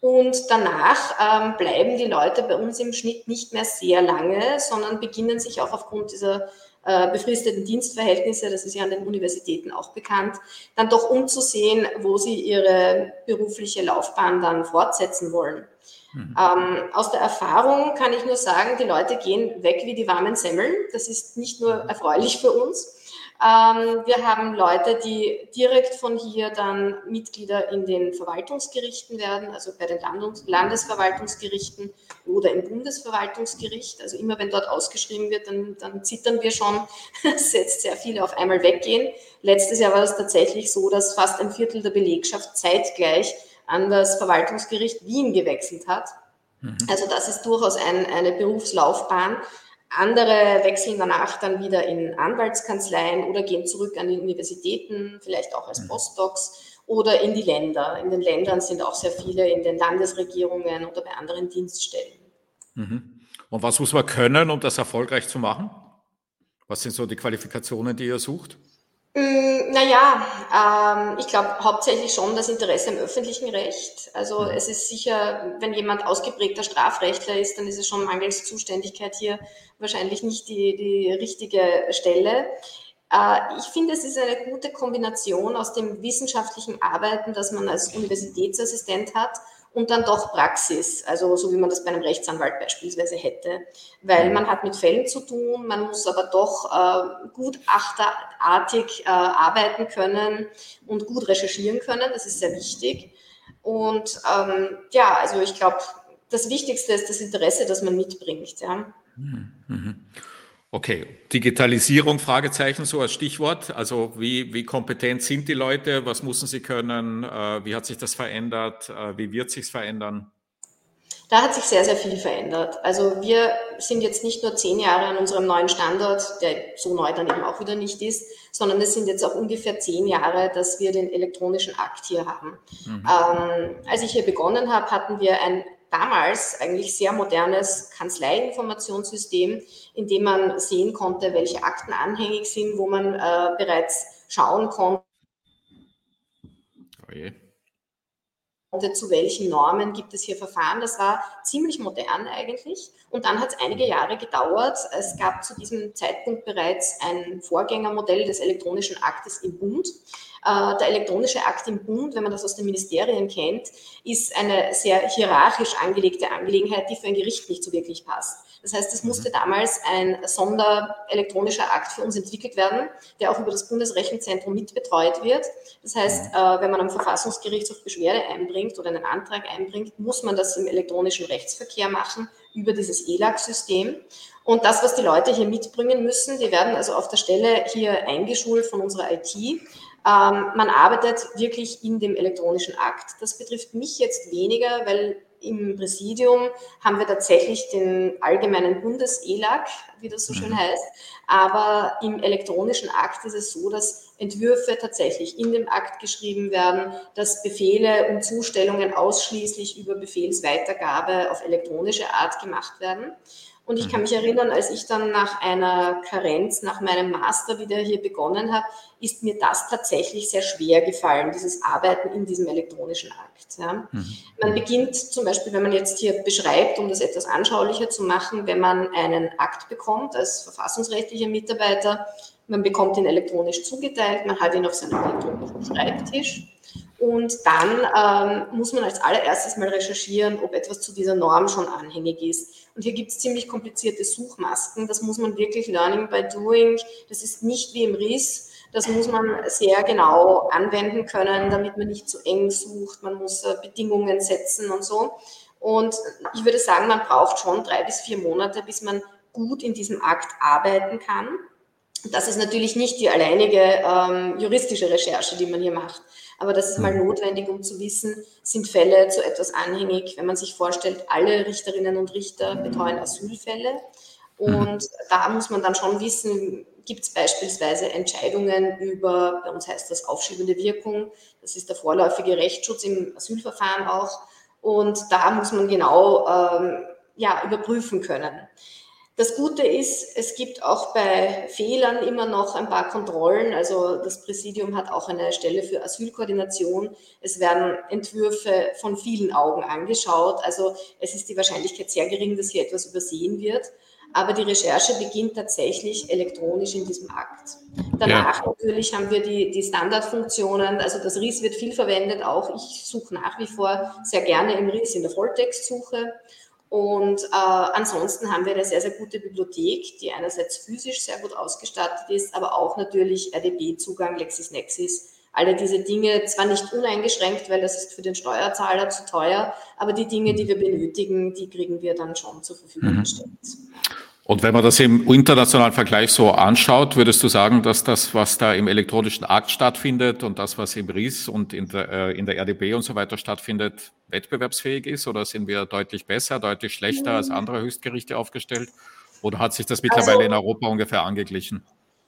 Und danach ähm, bleiben die Leute bei uns im Schnitt nicht mehr sehr lange, sondern beginnen sich auch aufgrund dieser äh, befristeten Dienstverhältnisse, das ist ja an den Universitäten auch bekannt, dann doch umzusehen, wo sie ihre berufliche Laufbahn dann fortsetzen wollen. Mhm. Ähm, aus der Erfahrung kann ich nur sagen, die Leute gehen weg wie die warmen Semmeln. Das ist nicht nur erfreulich für uns, ähm, wir haben Leute, die direkt von hier dann Mitglieder in den Verwaltungsgerichten werden, also bei den Landesverwaltungsgerichten oder im Bundesverwaltungsgericht. Also immer wenn dort ausgeschrieben wird, dann, dann zittern wir schon, dass jetzt sehr viele auf einmal weggehen. Letztes Jahr war es tatsächlich so, dass fast ein Viertel der Belegschaft zeitgleich an das Verwaltungsgericht Wien gewechselt hat. Mhm. Also das ist durchaus ein, eine Berufslaufbahn, andere wechseln danach dann wieder in Anwaltskanzleien oder gehen zurück an die Universitäten, vielleicht auch als mhm. Postdocs oder in die Länder. In den Ländern sind auch sehr viele in den Landesregierungen oder bei anderen Dienststellen. Mhm. Und was muss man können, um das erfolgreich zu machen? Was sind so die Qualifikationen, die ihr sucht? Mm, naja, ähm, ich glaube hauptsächlich schon das Interesse am öffentlichen Recht. Also mhm. es ist sicher, wenn jemand ausgeprägter Strafrechtler ist, dann ist es schon mangels Zuständigkeit hier wahrscheinlich nicht die, die richtige Stelle. Äh, ich finde, es ist eine gute Kombination aus dem wissenschaftlichen Arbeiten, das man als Universitätsassistent hat und dann doch Praxis, also so wie man das bei einem Rechtsanwalt beispielsweise hätte, weil mhm. man hat mit Fällen zu tun, man muss aber doch äh, gutachterartig äh, arbeiten können und gut recherchieren können, das ist sehr wichtig. Und ähm, ja, also ich glaube, das Wichtigste ist das Interesse, das man mitbringt. Ja. Mhm. Okay, Digitalisierung, Fragezeichen, so als Stichwort. Also wie, wie kompetent sind die Leute? Was müssen sie können? Äh, wie hat sich das verändert? Äh, wie wird sich verändern? Da hat sich sehr, sehr viel verändert. Also wir sind jetzt nicht nur zehn Jahre an unserem neuen Standort, der so neu dann eben auch wieder nicht ist, sondern es sind jetzt auch ungefähr zehn Jahre, dass wir den elektronischen Akt hier haben. Mhm. Ähm, als ich hier begonnen habe, hatten wir ein damals eigentlich sehr modernes Kanzleiinformationssystem, in dem man sehen konnte, welche Akten anhängig sind, wo man äh, bereits schauen konnte. Oh konnte, zu welchen Normen gibt es hier Verfahren. Das war ziemlich modern eigentlich. Und dann hat es einige Jahre gedauert. Es gab zu diesem Zeitpunkt bereits ein Vorgängermodell des elektronischen Aktes im Bund. Äh, der elektronische Akt im Bund, wenn man das aus den Ministerien kennt, ist eine sehr hierarchisch angelegte Angelegenheit, die für ein Gericht nicht so wirklich passt. Das heißt, es musste mhm. damals ein sonderelektronischer Akt für uns entwickelt werden, der auch über das Bundesrechenzentrum mitbetreut wird. Das heißt, mhm. äh, wenn man am Verfassungsgerichtshof Beschwerde einbringt oder einen Antrag einbringt, muss man das im elektronischen Rechtsverkehr machen über dieses ELAG-System. Und das, was die Leute hier mitbringen müssen, die werden also auf der Stelle hier eingeschult von unserer IT. Ähm, man arbeitet wirklich in dem elektronischen Akt. Das betrifft mich jetzt weniger, weil im Präsidium haben wir tatsächlich den allgemeinen Bundes-ELAG, wie das so schön mhm. heißt. Aber im elektronischen Akt ist es so, dass Entwürfe tatsächlich in dem Akt geschrieben werden, dass Befehle und Zustellungen ausschließlich über Befehlsweitergabe auf elektronische Art gemacht werden. Und ich kann mich erinnern, als ich dann nach einer Karenz, nach meinem Master wieder hier begonnen habe, ist mir das tatsächlich sehr schwer gefallen, dieses Arbeiten in diesem elektronischen Akt. Ja. Mhm. Man beginnt zum Beispiel, wenn man jetzt hier beschreibt, um das etwas anschaulicher zu machen, wenn man einen Akt bekommt als verfassungsrechtlicher Mitarbeiter, man bekommt ihn elektronisch zugeteilt, man hat ihn auf seinem elektronischen Schreibtisch und dann ähm, muss man als allererstes mal recherchieren, ob etwas zu dieser Norm schon anhängig ist. Und hier gibt es ziemlich komplizierte Suchmasken. Das muss man wirklich Learning by Doing. Das ist nicht wie im RIS. Das muss man sehr genau anwenden können, damit man nicht zu eng sucht. Man muss äh, Bedingungen setzen und so. Und ich würde sagen, man braucht schon drei bis vier Monate, bis man gut in diesem Akt arbeiten kann. Das ist natürlich nicht die alleinige ähm, juristische Recherche, die man hier macht. Aber das ist mal mhm. notwendig, um zu wissen, sind Fälle zu etwas anhängig. Wenn man sich vorstellt, alle Richterinnen und Richter betreuen Asylfälle. Und mhm. da muss man dann schon wissen, gibt es beispielsweise Entscheidungen über, bei uns heißt das aufschiebende Wirkung, das ist der vorläufige Rechtsschutz im Asylverfahren auch. Und da muss man genau ähm, ja, überprüfen können. Das Gute ist, es gibt auch bei Fehlern immer noch ein paar Kontrollen. Also das Präsidium hat auch eine Stelle für Asylkoordination. Es werden Entwürfe von vielen Augen angeschaut. Also es ist die Wahrscheinlichkeit sehr gering, dass hier etwas übersehen wird. Aber die Recherche beginnt tatsächlich elektronisch in diesem Akt. Danach ja. natürlich haben wir die, die Standardfunktionen. Also das RIS wird viel verwendet. Auch ich suche nach wie vor sehr gerne im RIS in der Volltextsuche. Und äh, ansonsten haben wir eine sehr, sehr gute Bibliothek, die einerseits physisch sehr gut ausgestattet ist, aber auch natürlich RDB-Zugang, LexisNexis, alle diese Dinge, zwar nicht uneingeschränkt, weil das ist für den Steuerzahler zu teuer, aber die Dinge, die wir benötigen, die kriegen wir dann schon zur Verfügung mhm. Und wenn man das im internationalen Vergleich so anschaut, würdest du sagen, dass das, was da im elektronischen Akt stattfindet und das, was im RIS und in der, äh, in der RDB und so weiter stattfindet, wettbewerbsfähig ist? Oder sind wir deutlich besser, deutlich schlechter als andere Höchstgerichte aufgestellt? Oder hat sich das mittlerweile also, in Europa ungefähr angeglichen?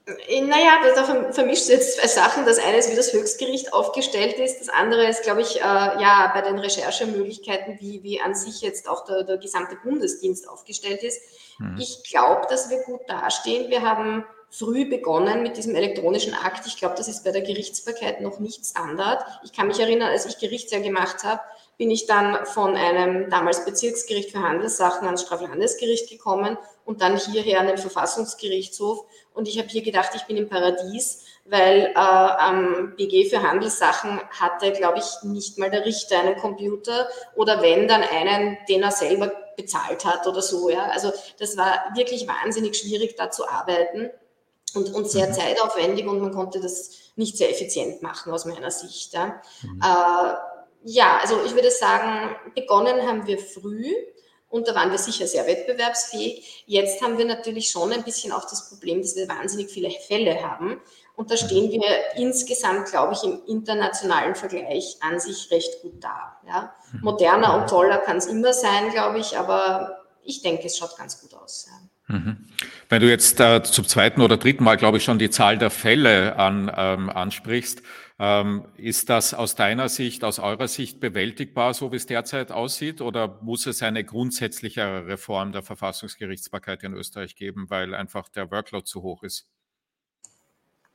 Äh, naja, da vermischt jetzt zwei Sachen. Das eine ist, wie das Höchstgericht aufgestellt ist. Das andere ist, glaube ich, äh, ja, bei den Recherchemöglichkeiten, wie, wie an sich jetzt auch der, der gesamte Bundesdienst aufgestellt ist. Mhm. Ich glaube, dass wir gut dastehen. Wir haben früh begonnen mit diesem elektronischen Akt. Ich glaube, das ist bei der Gerichtsbarkeit noch nicht Standard. Ich kann mich erinnern, als ich Gerichtsjahr gemacht habe, bin ich dann von einem damals Bezirksgericht für Handelssachen ans Straflandesgericht gekommen und dann hierher an den Verfassungsgerichtshof. Und ich habe hier gedacht, ich bin im Paradies, weil äh, am BG für Handelssachen hatte, glaube ich, nicht mal der Richter einen Computer oder wenn, dann einen, den er selber bezahlt hat oder so. Ja. Also das war wirklich wahnsinnig schwierig, da zu arbeiten und, und sehr mhm. zeitaufwendig und man konnte das nicht sehr effizient machen aus meiner Sicht. Ja. Mhm. Äh, ja, also ich würde sagen, begonnen haben wir früh und da waren wir sicher sehr wettbewerbsfähig. Jetzt haben wir natürlich schon ein bisschen auch das Problem, dass wir wahnsinnig viele Fälle haben. Und da stehen wir insgesamt, glaube ich, im internationalen Vergleich an sich recht gut da. Ja. Moderner und toller kann es immer sein, glaube ich, aber ich denke, es schaut ganz gut aus. Ja. Mhm. Wenn du jetzt äh, zum zweiten oder dritten Mal, glaube ich, schon die Zahl der Fälle an, ähm, ansprichst, ähm, ist das aus deiner Sicht, aus eurer Sicht bewältigbar, so wie es derzeit aussieht, oder muss es eine grundsätzlichere Reform der Verfassungsgerichtsbarkeit in Österreich geben, weil einfach der Workload zu hoch ist?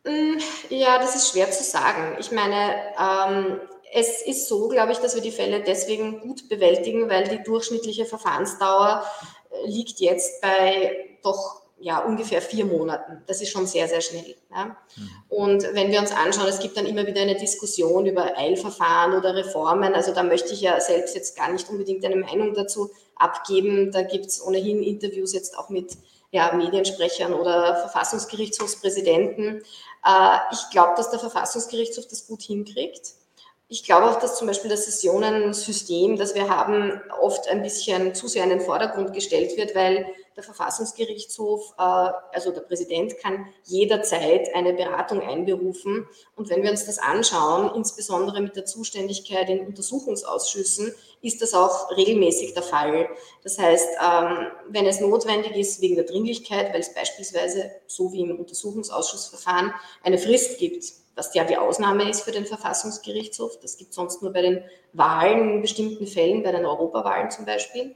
Mm, ja, das ist schwer zu sagen. Ich meine, ähm, es ist so, glaube ich, dass wir die Fälle deswegen gut bewältigen, weil die durchschnittliche Verfahrensdauer äh, liegt jetzt bei doch ja, ungefähr vier Monaten. Das ist schon sehr, sehr schnell. Ja. Mhm. Und wenn wir uns anschauen, es gibt dann immer wieder eine Diskussion über Eilverfahren oder Reformen. Also da möchte ich ja selbst jetzt gar nicht unbedingt eine Meinung dazu abgeben. Da gibt es ohnehin Interviews jetzt auch mit ja, Mediensprechern oder Verfassungsgerichtshofspräsidenten. Äh, ich glaube, dass der Verfassungsgerichtshof das gut hinkriegt. Ich glaube auch, dass zum Beispiel das Sessionensystem, das wir haben, oft ein bisschen zu sehr in den Vordergrund gestellt wird, weil der Verfassungsgerichtshof, äh, also der Präsident, kann jederzeit eine Beratung einberufen. Und wenn wir uns das anschauen, insbesondere mit der Zuständigkeit in Untersuchungsausschüssen, ist das auch regelmäßig der Fall. Das heißt, ähm, wenn es notwendig ist, wegen der Dringlichkeit, weil es beispielsweise, so wie im Untersuchungsausschussverfahren, eine Frist gibt, was ja die Ausnahme ist für den Verfassungsgerichtshof, das gibt es sonst nur bei den Wahlen in bestimmten Fällen, bei den Europawahlen zum Beispiel,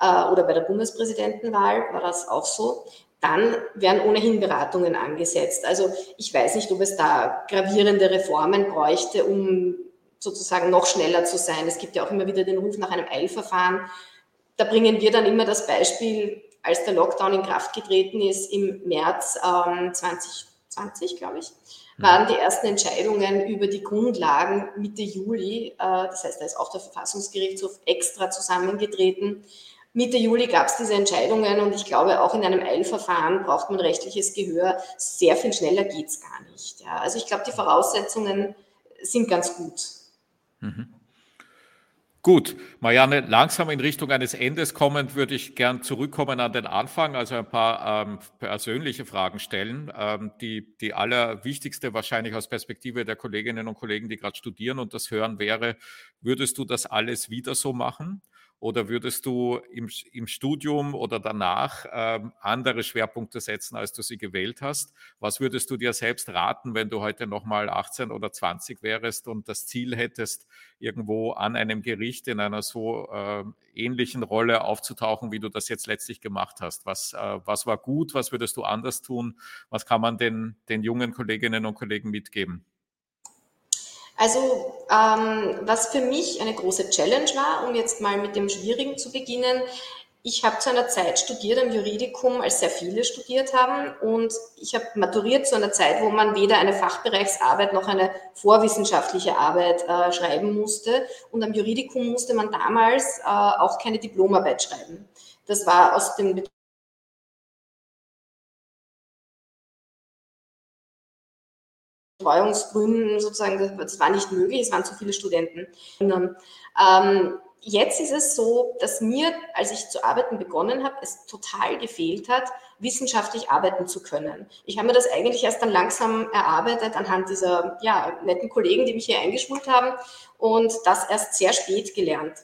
äh, oder bei der Bundespräsidentenwahl war das auch so, dann werden ohnehin Beratungen angesetzt. Also ich weiß nicht, ob es da gravierende Reformen bräuchte, um sozusagen noch schneller zu sein. Es gibt ja auch immer wieder den Ruf nach einem Eilverfahren. Da bringen wir dann immer das Beispiel, als der Lockdown in Kraft getreten ist im März ähm, 2020, glaube ich, waren die ersten Entscheidungen über die Grundlagen Mitte Juli. Äh, das heißt, da ist auch der Verfassungsgerichtshof extra zusammengetreten Mitte Juli gab es diese Entscheidungen und ich glaube, auch in einem Eilverfahren braucht man rechtliches Gehör. Sehr viel schneller geht es gar nicht. Ja. Also ich glaube, die Voraussetzungen sind ganz gut. Mhm. Gut, Marianne, langsam in Richtung eines Endes kommend würde ich gern zurückkommen an den Anfang, also ein paar ähm, persönliche Fragen stellen. Ähm, die, die allerwichtigste wahrscheinlich aus Perspektive der Kolleginnen und Kollegen, die gerade studieren und das hören, wäre, würdest du das alles wieder so machen? Oder würdest du im, im Studium oder danach ähm, andere Schwerpunkte setzen, als du sie gewählt hast? Was würdest du dir selbst raten, wenn du heute nochmal 18 oder 20 wärst und das Ziel hättest, irgendwo an einem Gericht in einer so äh, ähnlichen Rolle aufzutauchen, wie du das jetzt letztlich gemacht hast? Was, äh, was war gut? Was würdest du anders tun? Was kann man den, den jungen Kolleginnen und Kollegen mitgeben? Also ähm, was für mich eine große Challenge war, um jetzt mal mit dem Schwierigen zu beginnen, ich habe zu einer Zeit studiert am Juridikum, als sehr viele studiert haben und ich habe maturiert zu einer Zeit, wo man weder eine Fachbereichsarbeit noch eine vorwissenschaftliche Arbeit äh, schreiben musste und am Juridikum musste man damals äh, auch keine Diplomarbeit schreiben. Das war aus dem Betreuungsgründen sozusagen, das war nicht möglich, es waren zu viele Studenten. Ähm, jetzt ist es so, dass mir, als ich zu arbeiten begonnen habe, es total gefehlt hat, wissenschaftlich arbeiten zu können. Ich habe mir das eigentlich erst dann langsam erarbeitet anhand dieser ja, netten Kollegen, die mich hier eingeschult haben und das erst sehr spät gelernt.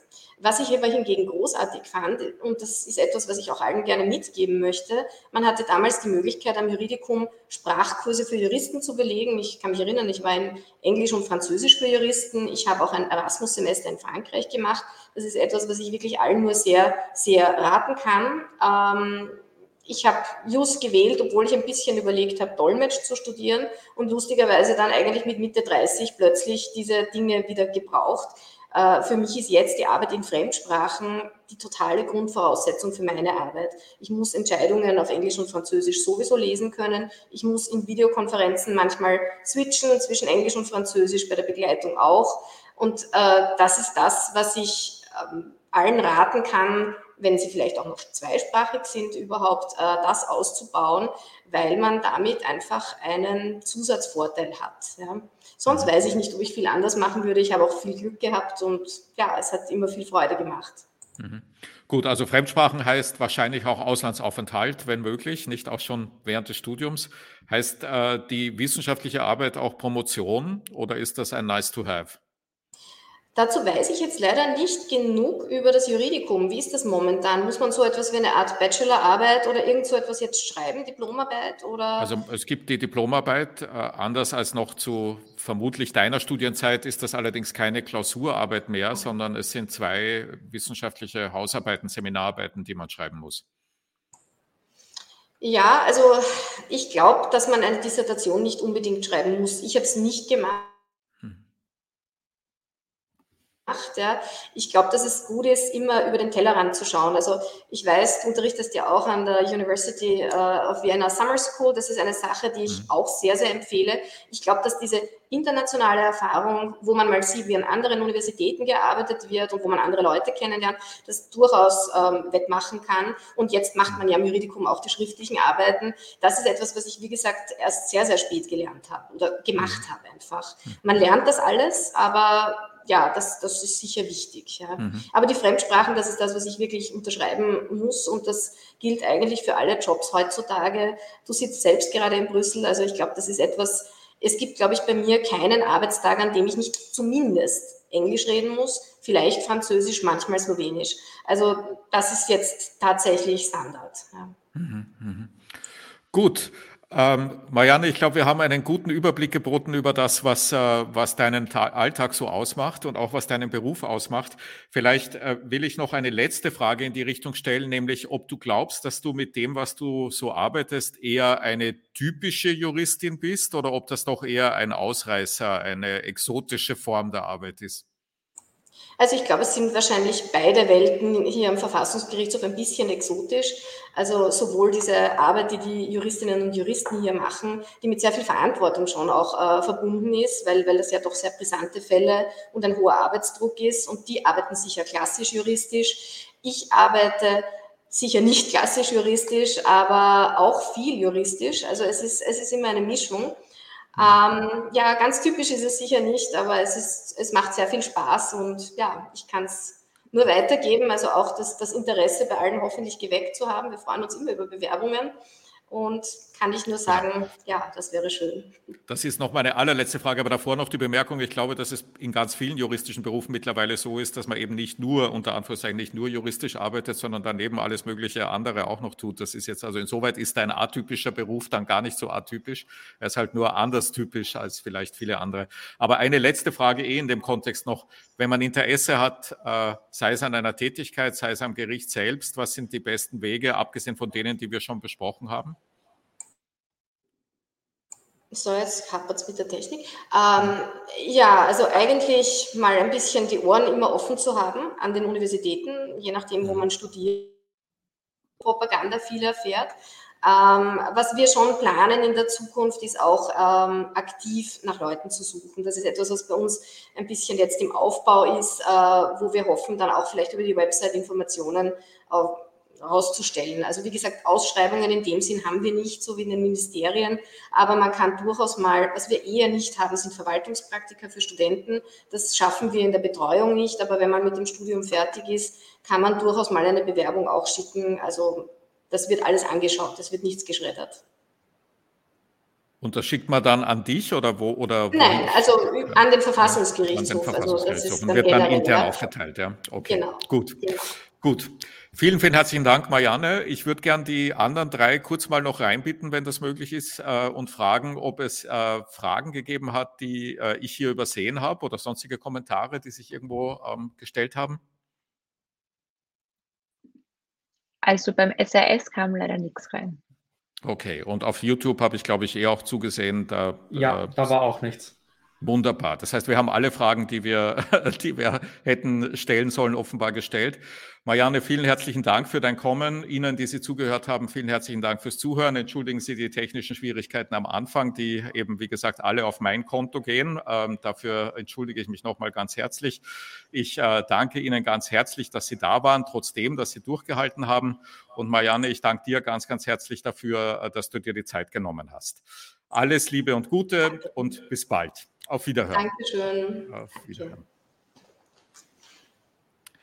Was ich aber hingegen großartig fand, und das ist etwas, was ich auch allen gerne mitgeben möchte, man hatte damals die Möglichkeit, am Juridikum Sprachkurse für Juristen zu belegen. Ich kann mich erinnern, ich war in Englisch und Französisch für Juristen. Ich habe auch ein Erasmus-Semester in Frankreich gemacht. Das ist etwas, was ich wirklich allen nur sehr, sehr raten kann. Ähm, ich habe Just gewählt, obwohl ich ein bisschen überlegt habe, Dolmetsch zu studieren und lustigerweise dann eigentlich mit Mitte 30 plötzlich diese Dinge wieder gebraucht. Äh, für mich ist jetzt die Arbeit in Fremdsprachen die totale Grundvoraussetzung für meine Arbeit. Ich muss Entscheidungen auf Englisch und Französisch sowieso lesen können. Ich muss in Videokonferenzen manchmal switchen zwischen Englisch und Französisch, bei der Begleitung auch. Und äh, das ist das, was ich ähm, allen raten kann, wenn sie vielleicht auch noch zweisprachig sind, überhaupt äh, das auszubauen, weil man damit einfach einen Zusatzvorteil hat. Ja. Sonst weiß ich nicht, ob ich viel anders machen würde. Ich habe auch viel Glück gehabt und ja, es hat immer viel Freude gemacht. Mhm. Gut, also Fremdsprachen heißt wahrscheinlich auch Auslandsaufenthalt, wenn möglich, nicht auch schon während des Studiums. Heißt äh, die wissenschaftliche Arbeit auch Promotion oder ist das ein Nice to Have? Dazu weiß ich jetzt leider nicht genug über das Juridikum. Wie ist das momentan? Muss man so etwas wie eine Art Bachelorarbeit oder irgend so etwas jetzt schreiben, Diplomarbeit oder? Also es gibt die Diplomarbeit, äh, anders als noch zu vermutlich deiner Studienzeit ist das allerdings keine Klausurarbeit mehr, sondern es sind zwei wissenschaftliche Hausarbeiten, Seminararbeiten, die man schreiben muss. Ja, also ich glaube, dass man eine Dissertation nicht unbedingt schreiben muss. Ich habe es nicht gemacht Ja. Ich glaube, dass es gut ist, immer über den Tellerrand zu schauen. Also ich weiß, du unterrichtest ja auch an der University uh, of Vienna Summer School. Das ist eine Sache, die ich mhm. auch sehr, sehr empfehle. Ich glaube, dass diese internationale Erfahrung, wo man mal sieht, wie an anderen Universitäten gearbeitet wird und wo man andere Leute kennenlernt, das durchaus ähm, wettmachen kann. Und jetzt macht man ja im Juridikum auch die schriftlichen Arbeiten. Das ist etwas, was ich, wie gesagt, erst sehr, sehr spät gelernt habe oder gemacht mhm. habe einfach. Man lernt das alles, aber ja, das, das ist sicher wichtig. Ja. Mhm. Aber die Fremdsprachen, das ist das, was ich wirklich unterschreiben muss und das gilt eigentlich für alle Jobs heutzutage. Du sitzt selbst gerade in Brüssel, also ich glaube, das ist etwas, es gibt, glaube ich, bei mir keinen Arbeitstag, an dem ich nicht zumindest Englisch reden muss, vielleicht Französisch, manchmal Slowenisch. Also das ist jetzt tatsächlich Standard. Ja. Mhm, mh. Gut, ähm, Marianne, ich glaube, wir haben einen guten Überblick geboten über das, was, äh, was deinen Ta Alltag so ausmacht und auch was deinen Beruf ausmacht. Vielleicht äh, will ich noch eine letzte Frage in die Richtung stellen, nämlich ob du glaubst, dass du mit dem, was du so arbeitest, eher eine typische Juristin bist oder ob das doch eher ein Ausreißer, eine exotische Form der Arbeit ist. Also ich glaube, es sind wahrscheinlich beide Welten hier am Verfassungsgerichtshof ein bisschen exotisch. Also sowohl diese Arbeit, die die Juristinnen und Juristen hier machen, die mit sehr viel Verantwortung schon auch äh, verbunden ist, weil, weil das ja doch sehr brisante Fälle und ein hoher Arbeitsdruck ist. Und die arbeiten sicher klassisch juristisch. Ich arbeite sicher nicht klassisch juristisch, aber auch viel juristisch. Also es ist, es ist immer eine Mischung. Ähm, ja, ganz typisch ist es sicher nicht, aber es, ist, es macht sehr viel Spaß und ja, ich kann es nur weitergeben. Also auch das, das Interesse bei allen hoffentlich geweckt zu haben. Wir freuen uns immer über Bewerbungen. Und kann ich nur sagen, ja, das wäre schön. Das ist noch meine allerletzte Frage, aber davor noch die Bemerkung. Ich glaube, dass es in ganz vielen juristischen Berufen mittlerweile so ist, dass man eben nicht nur, unter Anführungszeichen, nicht nur juristisch arbeitet, sondern daneben alles mögliche andere auch noch tut. Das ist jetzt also insoweit ist ein atypischer Beruf dann gar nicht so atypisch. Er ist halt nur anders typisch als vielleicht viele andere. Aber eine letzte Frage eh in dem Kontext noch. Wenn man Interesse hat, äh, sei es an einer Tätigkeit, sei es am Gericht selbst, was sind die besten Wege, abgesehen von denen, die wir schon besprochen haben? So, jetzt hapert es mit der Technik. Ähm, ja, also eigentlich mal ein bisschen die Ohren immer offen zu haben an den Universitäten, je nachdem, wo man studiert, Propaganda viel erfährt. Ähm, was wir schon planen in der Zukunft, ist auch ähm, aktiv nach Leuten zu suchen. Das ist etwas, was bei uns ein bisschen jetzt im Aufbau ist, äh, wo wir hoffen, dann auch vielleicht über die Website Informationen auf, herauszustellen. Also wie gesagt, Ausschreibungen in dem Sinn haben wir nicht, so wie in den Ministerien, aber man kann durchaus mal, was wir eher nicht haben, sind Verwaltungspraktika für Studenten. Das schaffen wir in der Betreuung nicht, aber wenn man mit dem Studium fertig ist, kann man durchaus mal eine Bewerbung auch schicken. Also das wird alles angeschaut, das wird nichts geschreddert. Und das schickt man dann an dich oder wo? Oder Nein, also an den Verfassungsgerichtshof. An den Verfassungsgerichtshof. Also das ist und wird dann intern aufgeteilt, ja. Okay, genau. gut. Genau. Gut. Vielen, vielen herzlichen Dank, Marianne. Ich würde gern die anderen drei kurz mal noch reinbitten, wenn das möglich ist, äh, und fragen, ob es äh, Fragen gegeben hat, die äh, ich hier übersehen habe oder sonstige Kommentare, die sich irgendwo ähm, gestellt haben. Also beim SAS kam leider nichts rein. Okay, und auf YouTube habe ich, glaube ich, eh auch zugesehen. Da, ja, äh, da war auch nichts. Wunderbar. Das heißt, wir haben alle Fragen, die wir, die wir hätten stellen sollen, offenbar gestellt. Marianne, vielen herzlichen Dank für dein Kommen. Ihnen, die Sie zugehört haben, vielen herzlichen Dank fürs Zuhören. Entschuldigen Sie die technischen Schwierigkeiten am Anfang, die eben, wie gesagt, alle auf mein Konto gehen. Ähm, dafür entschuldige ich mich nochmal ganz herzlich. Ich äh, danke Ihnen ganz herzlich, dass Sie da waren, trotzdem, dass Sie durchgehalten haben. Und Marianne, ich danke dir ganz, ganz herzlich dafür, äh, dass du dir die Zeit genommen hast. Alles Liebe und Gute und bis bald. Auf Wiederhören. Dankeschön. Auf Wiederhören.